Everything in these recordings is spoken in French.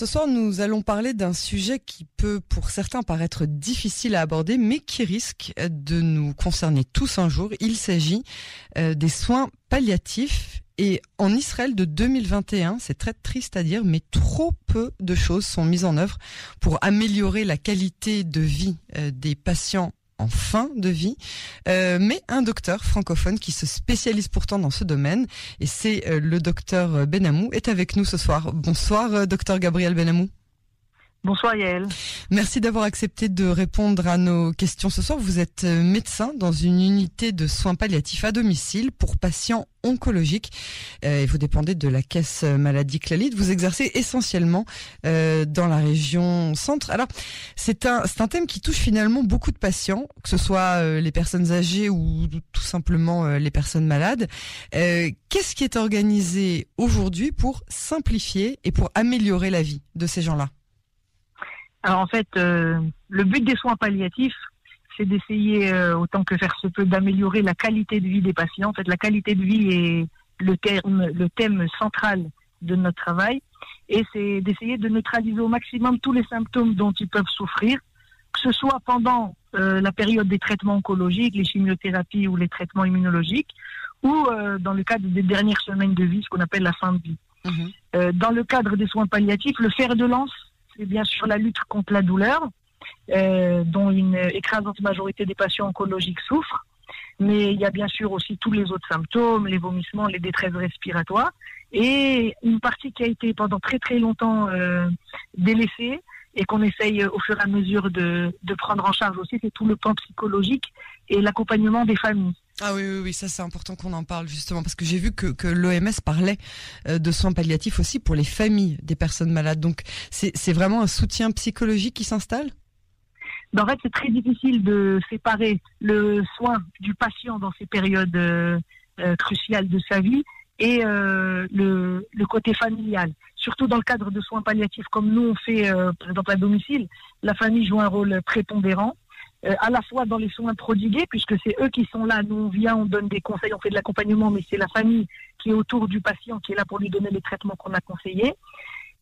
ce soir, nous allons parler d'un sujet qui peut pour certains paraître difficile à aborder, mais qui risque de nous concerner tous un jour. Il s'agit euh, des soins palliatifs. Et en Israël de 2021, c'est très triste à dire, mais trop peu de choses sont mises en œuvre pour améliorer la qualité de vie euh, des patients en fin de vie, euh, mais un docteur francophone qui se spécialise pourtant dans ce domaine, et c'est euh, le docteur Benamou, est avec nous ce soir. Bonsoir, euh, docteur Gabriel Benamou. Bonsoir Yael. Merci d'avoir accepté de répondre à nos questions ce soir. Vous êtes euh, médecin dans une unité de soins palliatifs à domicile pour patients oncologiques euh, et vous dépendez de la caisse maladie Clalit. Vous exercez essentiellement euh, dans la région centre. Alors c'est un c'est un thème qui touche finalement beaucoup de patients, que ce soit les personnes âgées ou tout simplement les personnes malades. Qu'est-ce qui est organisé aujourd'hui pour simplifier et pour améliorer la vie de ces gens-là? Alors en fait, euh, le but des soins palliatifs, c'est d'essayer euh, autant que faire se peut d'améliorer la qualité de vie des patients. En fait, la qualité de vie est le terme, le thème central de notre travail, et c'est d'essayer de neutraliser au maximum tous les symptômes dont ils peuvent souffrir, que ce soit pendant euh, la période des traitements oncologiques, les chimiothérapies ou les traitements immunologiques, ou dans le cadre des dernières semaines de vie, ce qu'on appelle la fin de vie. Mhm. dans le cadre des soins palliatifs, le fer de lance c'est bien sûr la lutte contre la douleur, euh, dont une écrasante majorité des patients oncologiques souffrent. Mais il y a bien sûr aussi tous les autres symptômes, les vomissements, les détresses respiratoires. Et une partie qui a été pendant très très longtemps euh, délaissée et qu'on essaye au fur et à mesure de, de prendre en charge aussi, c'est tout le plan psychologique et l'accompagnement des familles. Ah oui, oui, oui, ça c'est important qu'on en parle justement parce que j'ai vu que, l'OMS parlait euh, de soins palliatifs aussi pour les familles des personnes malades. Donc c'est vraiment un soutien psychologique qui s'installe? Ben, En fait, c'est très difficile de séparer le soin du patient dans ces périodes euh, euh, cruciales de sa vie et le, le, côté familial. Surtout dans le cadre de soins palliatifs comme nous on fait, par exemple à domicile, la famille joue un rôle prépondérant. Euh, à la fois dans les soins prodigués, puisque c'est eux qui sont là, nous on vient, on donne des conseils, on fait de l'accompagnement, mais c'est la famille qui est autour du patient qui est là pour lui donner les traitements qu'on a conseillés.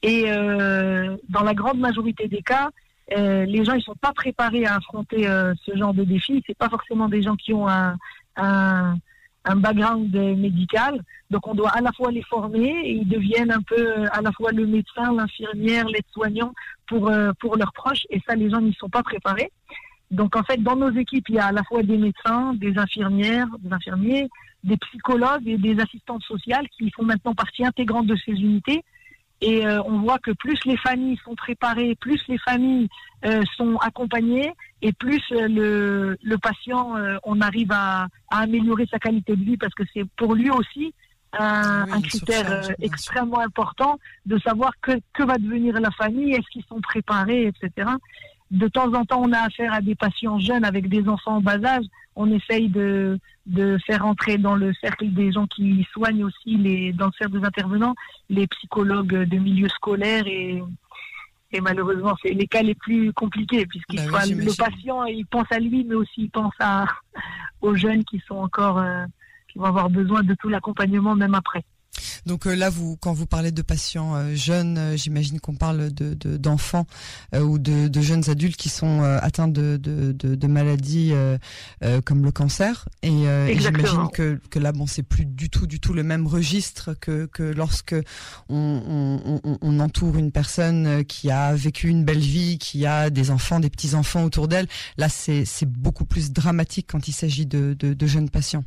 Et euh, dans la grande majorité des cas, euh, les gens ils sont pas préparés à affronter euh, ce genre de défi. C'est pas forcément des gens qui ont un, un, un background médical. Donc on doit à la fois les former et ils deviennent un peu euh, à la fois le médecin, l'infirmière, l'aide-soignant pour pour leurs proches. Et ça, les gens n'y sont pas préparés. Donc en fait, dans nos équipes, il y a à la fois des médecins, des infirmières, des infirmiers, des psychologues et des assistantes sociales qui font maintenant partie intégrante de ces unités. Et euh, on voit que plus les familles sont préparées, plus les familles euh, sont accompagnées, et plus euh, le, le, patient, on arrive à, à, améliorer sa qualité de vie parce que c'est pour lui aussi un, un critère extrêmement important de savoir que, que va devenir la famille, est-ce qu'ils sont préparés, etc de temps en temps, on a affaire à des patients jeunes avec des enfants en bas âge. On essaye de, de faire entrer dans le cercle des gens qui soignent aussi, les, dans le cercle des intervenants, les psychologues de milieu scolaire et, et malheureusement, c'est les cas les plus compliqués puisqu'il bah le patient, il pense à lui, mais aussi il pense à, aux jeunes qui sont encore, euh, qui vont avoir besoin de tout l'accompagnement même après. Donc euh, là, vous, quand vous parlez de patients euh, jeunes, euh, j'imagine qu'on parle de d'enfants ou de, de, jeunes adultes qui sont atteints de, de, de maladies comme le cancer. Et, j'imagine que, que là, bon, c'est plus du tout, du tout le même registre que, que lorsque on, on, on entoure une personne qui a vécu une belle vie, qui a des enfants, des petits enfants autour d'elle. Là, c'est beaucoup plus dramatique quand il s'agit de jeunes patients.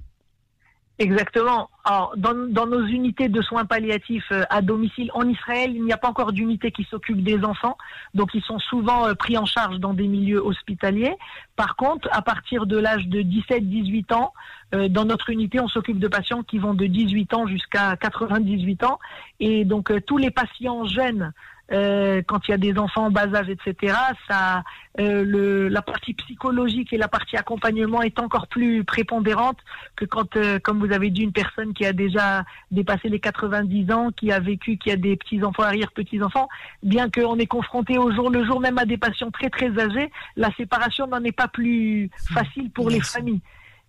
Exactement. Alors, dans, dans, nos unités de soins palliatifs euh, à domicile en Israël, il n'y a pas encore d'unité qui s'occupe des enfants, donc ils sont souvent euh, pris en charge dans des milieux hospitaliers. Par contre, à partir de l'âge de 17-18 ans, dans notre unité, on s'occupe de patients qui vont de 18 ans jusqu'à 98 ans, et donc tous les patients jeunes euh, quand il y a des enfants en bas âge, etc., ça, euh, le, la partie psychologique et la partie accompagnement est encore plus prépondérante que quand, euh, comme vous avez dit, une personne qui a déjà dépassé les 90 ans, qui a vécu, qui a des petits-enfants, arrière-petits-enfants, bien qu'on est confronté au jour le jour même à des patients très très âgés, la séparation n'en est pas plus facile pour les familles.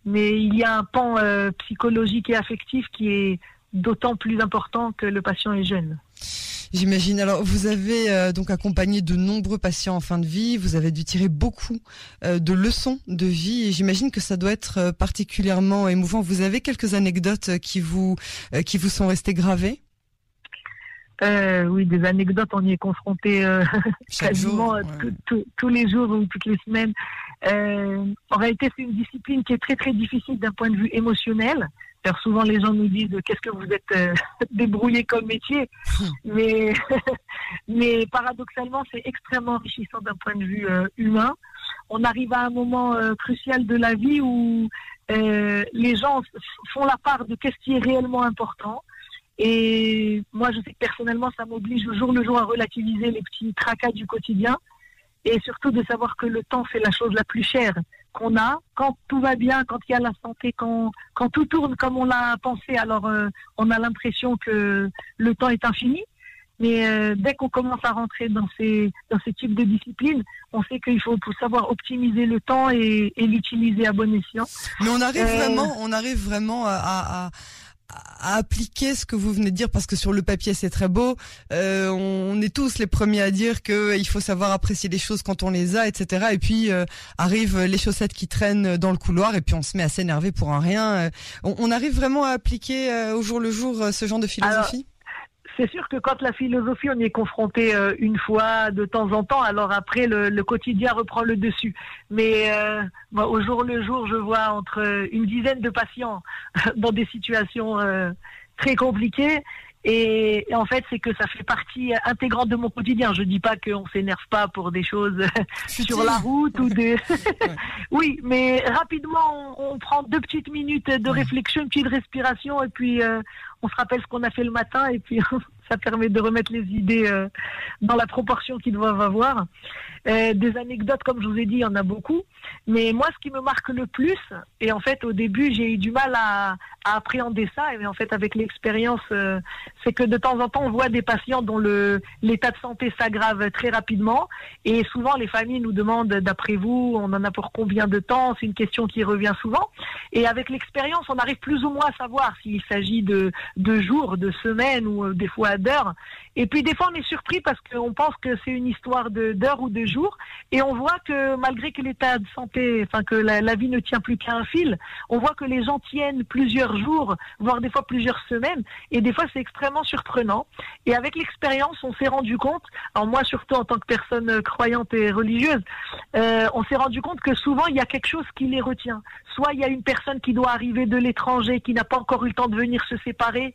Mais il y a un pan psychologique et affectif qui est d'autant plus important que le patient est jeune. J'imagine. Alors, vous avez euh, donc accompagné de nombreux patients en fin de vie. Vous avez dû tirer beaucoup euh, de leçons de vie, et j'imagine que ça doit être euh, particulièrement émouvant. Vous avez quelques anecdotes qui vous qui vous sont restées gravées? Oui, des anecdotes. On y est confronté quasiment tous les jours ou toutes les semaines. en réalité, c'est une discipline qui est très très difficile d'un point de vue émotionnel souvent, les gens nous disent qu'est-ce que vous êtes euh, débrouillé comme métier? mais, mais paradoxalement, c'est extrêmement enrichissant d'un point de vue euh, humain. On arrive à un moment euh, crucial de la vie où les gens font la part de qu'est-ce qui est réellement important. Et moi, je sais que personnellement, ça m'oblige jour le jour à relativiser les petits tracas du quotidien et surtout de savoir que le temps, c'est la chose la plus chère qu'on a. Quand tout va bien, quand il y a la santé, quand, quand tout tourne comme on l'a pensé, alors euh, on a l'impression que le temps est infini. Mais euh, dès qu'on commence à rentrer dans ces, dans ces types de disciplines, on sait qu'il faut, savoir optimiser le temps et, et l'utiliser à bon escient. Mais on arrive euh, vraiment, on arrive vraiment à, à à appliquer ce que vous venez de dire parce que sur le papier c'est très beau. Euh, on est tous les premiers à dire que il faut savoir apprécier les choses quand on les a, etc. Et puis euh, arrivent les chaussettes qui traînent dans le couloir et puis on se met à s'énerver pour un rien. Euh, on, arrive vraiment à appliquer euh, au jour le jour ce genre de philosophie? C'est sûr que quand la philosophie, on y est confronté euh, une fois de temps en temps, alors après le, quotidien reprend le dessus. Mais euh, au jour le jour, je vois entre une dizaine de patients dans des situations euh, très compliquées et, en fait, c'est que ça fait partie intégrante de mon quotidien. Je dis pas qu'on s'énerve pas pour des choses sur la route ou des. oui, mais rapidement, on, prend deux petites minutes de réflexion, une petite respiration, et puis euh, on se rappelle ce qu'on a fait le matin, et puis ça permet de remettre les idées euh, dans la proportion qu'ils doivent avoir. Euh, des anecdotes, comme je vous ai dit, il y en a beaucoup. Mais moi, ce qui me marque le plus, et en fait, au début, j'ai eu du mal à, appréhender ça, et en fait, avec l'expérience, euh, c'est que de temps en temps, on voit des patients dont l'état de santé s'aggrave très rapidement, et souvent, les familles nous demandent, d'après vous, on en a pour combien de temps? C'est une question qui revient souvent. Et avec l'expérience, on arrive plus ou moins à savoir s'il s'agit de, de jours, de semaines ou des fois Et puis des fois, on est surpris parce qu'on pense que c'est une histoire d'heures ou de jours, et on voit que malgré que l'état de santé, enfin que la, vie ne tient plus qu'à un fil, on voit que les gens tiennent plusieurs jours, voire des fois plusieurs semaines, et des fois c'est extrêmement surprenant. Et avec l'expérience, on s'est rendu compte, alors moi surtout en tant que personne croyante et religieuse, euh, on s'est rendu compte que souvent il y a quelque chose qui les retient. Soit il y a une personne qui doit arriver de l'étranger, qui n'a pas encore eu le temps de venir se séparer,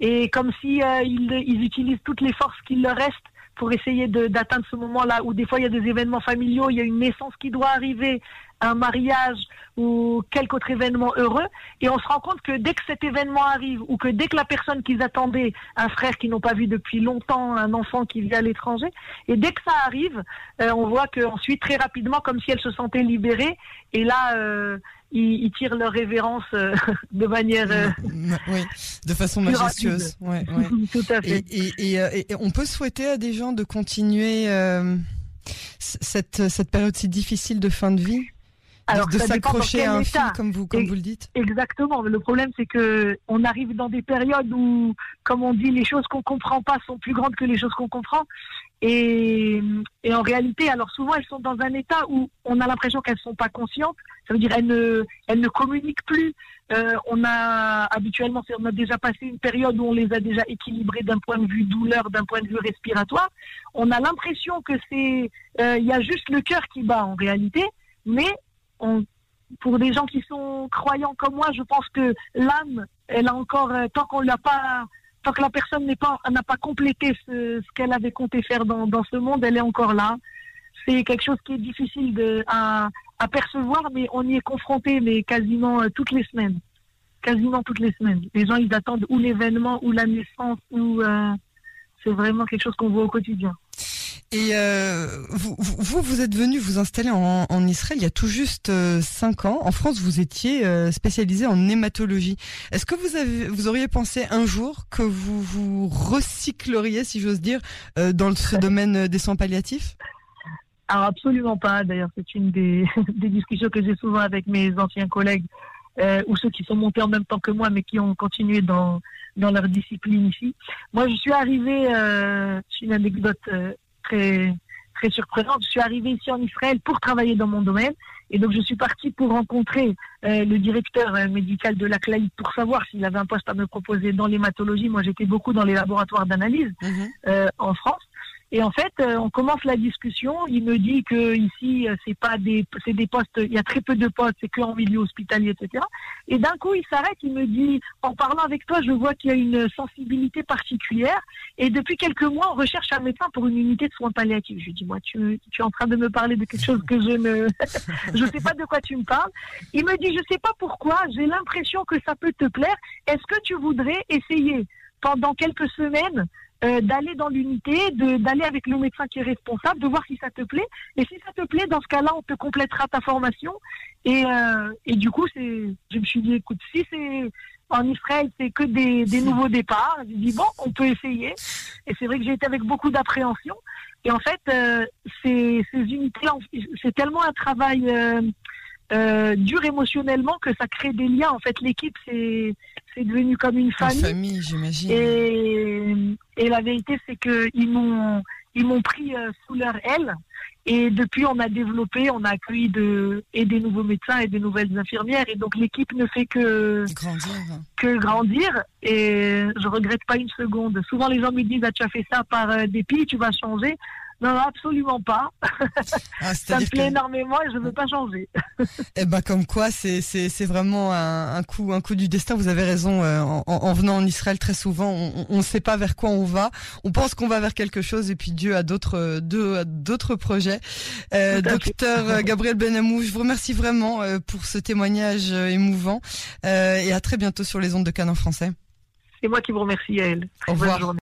et comme si euh, ils, utilisent toutes les forces qu'il leur reste pour essayer d'atteindre ce moment-là où des fois il y a des événements familiaux, il y a une naissance qui doit arriver, un mariage ou quelque autre événement heureux, et on se rend compte que dès que cet événement arrive ou que dès que la personne qu'ils attendaient, un frère qu'ils n'ont pas vu depuis longtemps, un enfant qui vit à l'étranger, et dès que ça arrive, euh, on voit qu'ensuite très rapidement, comme si elle se sentait libérée, et là euh, ils, tirent leur révérence euh, de manière. Euh, oui, de façon majestueuse. Ouais, Tout à fait. Euh, et, on peut souhaiter à des gens de continuer cette, cette période si difficile de fin de vie? Alors, de s'accrocher à un fil, comme vous, comme vous le dites. Exactement. Le problème, c'est que on arrive dans des périodes où, comme on dit, les choses qu'on comprend pas sont plus grandes que les choses qu'on comprend. Et, et, en réalité, alors souvent, elles sont dans un état où on a l'impression qu'elles sont pas conscientes. Ça veut dire elles ne, elles ne communiquent plus. Euh, on a habituellement, on a déjà passé une période où on les a déjà équilibrées d'un point de vue douleur, d'un point de vue respiratoire. On a l'impression que c'est, euh, il y a juste le cœur qui bat en réalité, mais on, pour des gens qui sont croyants comme moi, je pense que l'âme, elle a encore, euh, tant qu'on l'a pas, tant que la personne n'est pas, n'a pas complété ce, qu'elle avait compté faire dans, ce monde, elle est encore là. C'est quelque chose qui est difficile à, percevoir, mais on y est confronté, mais quasiment euh, toutes les semaines. Quasiment toutes les semaines. Les gens, ils attendent ou l'événement, ou la naissance, ou euh, c'est vraiment quelque chose qu'on voit au quotidien. Et euh, vous, vous, vous êtes venu vous installer en, en, Israël il y a tout juste euh, cinq ans. En France, vous étiez euh, spécialisé en hématologie. Est-ce que vous avez, vous auriez pensé un jour que vous vous recycleriez, si j'ose dire, dans ce domaine des soins palliatifs? Alors absolument pas. D'ailleurs, c'est une des, des discussions que j'ai souvent avec mes anciens collègues. euh, ou ceux qui sont montés en même temps que moi, mais qui ont continué dans, dans leur discipline ici. Moi, je suis arrivée, euh, c'est une anecdote euh, très, très surprenante, je suis arrivée ici en Israël pour travailler dans mon domaine. Et donc, je suis partie pour rencontrer euh, le directeur euh, médical de la CLAI pour savoir s'il avait un poste à me proposer dans l'hématologie. Moi, j'étais beaucoup dans les laboratoires d'analyse Mhm. euh, en France. Et en fait, euh, on commence la discussion. Il me dit que ici, euh, c'est pas des, c'est des postes. Il y a très peu de postes, c'est que en milieu hospitalier, etc. Et d'un coup, il s'arrête. Il me dit, en parlant avec toi, je vois qu'il y a une sensibilité particulière. Et depuis quelques mois, on recherche un médecin pour une unité de soins palliatifs. Je lui dis, moi, tu, es en train de me parler de quelque chose que je ne, je sais pas de quoi tu me parles. Il me dit, je sais pas pourquoi. J'ai l'impression que ça peut te plaire. Est-ce que tu voudrais essayer pendant quelques semaines euh, d'aller dans l'unité, d'aller avec le médecin qui est responsable, de voir si ça te plaît. Et si ça te plaît, dans ce cas-là, on te complétera ta formation. Et, euh, et du coup, c'est, je me suis dit, écoute, si c'est en Israël, c'est que des, des nouveaux départs. J'ai dit bon, on peut essayer. Et c'est vrai que j'ai été avec beaucoup d'appréhension. Et en fait, euh, ces, ces unités, c'est tellement un travail euh, dur émotionnellement que ça crée des liens. En fait, l'équipe, c'est devenu comme une Une famille. famille, j'imagine. Et, et la vérité, c'est qu'ils m'ont, ils m'ont pris euh, sous leur aile. Et depuis, on a développé, on a accueilli de, et des nouveaux médecins et des nouvelles infirmières. Et donc, l'équipe ne fait que, Grandir. que grandir. Et je regrette pas une seconde. Souvent, les gens me disent, ah, tu as fait ça par euh, dépit, tu vas changer. Non, non, absolument pas. Ah, Ça me plaît que, énormément et je ne veux pas changer. eh ben, comme quoi, c'est, vraiment un, un coup, un coup du destin. Vous avez raison. euh, en, en venant en Israël, très souvent, on ne sait pas vers quoi on va. On pense qu'on va vers quelque chose et puis Dieu a d'autres, euh, d'autres projets. Euh, docteur euh, Gabriel Benamou, je vous remercie vraiment pour ce témoignage émouvant euh, et à très bientôt sur les ondes de Canon français. C'est moi qui vous remercie, à elle. Au Bonne revoir. journée.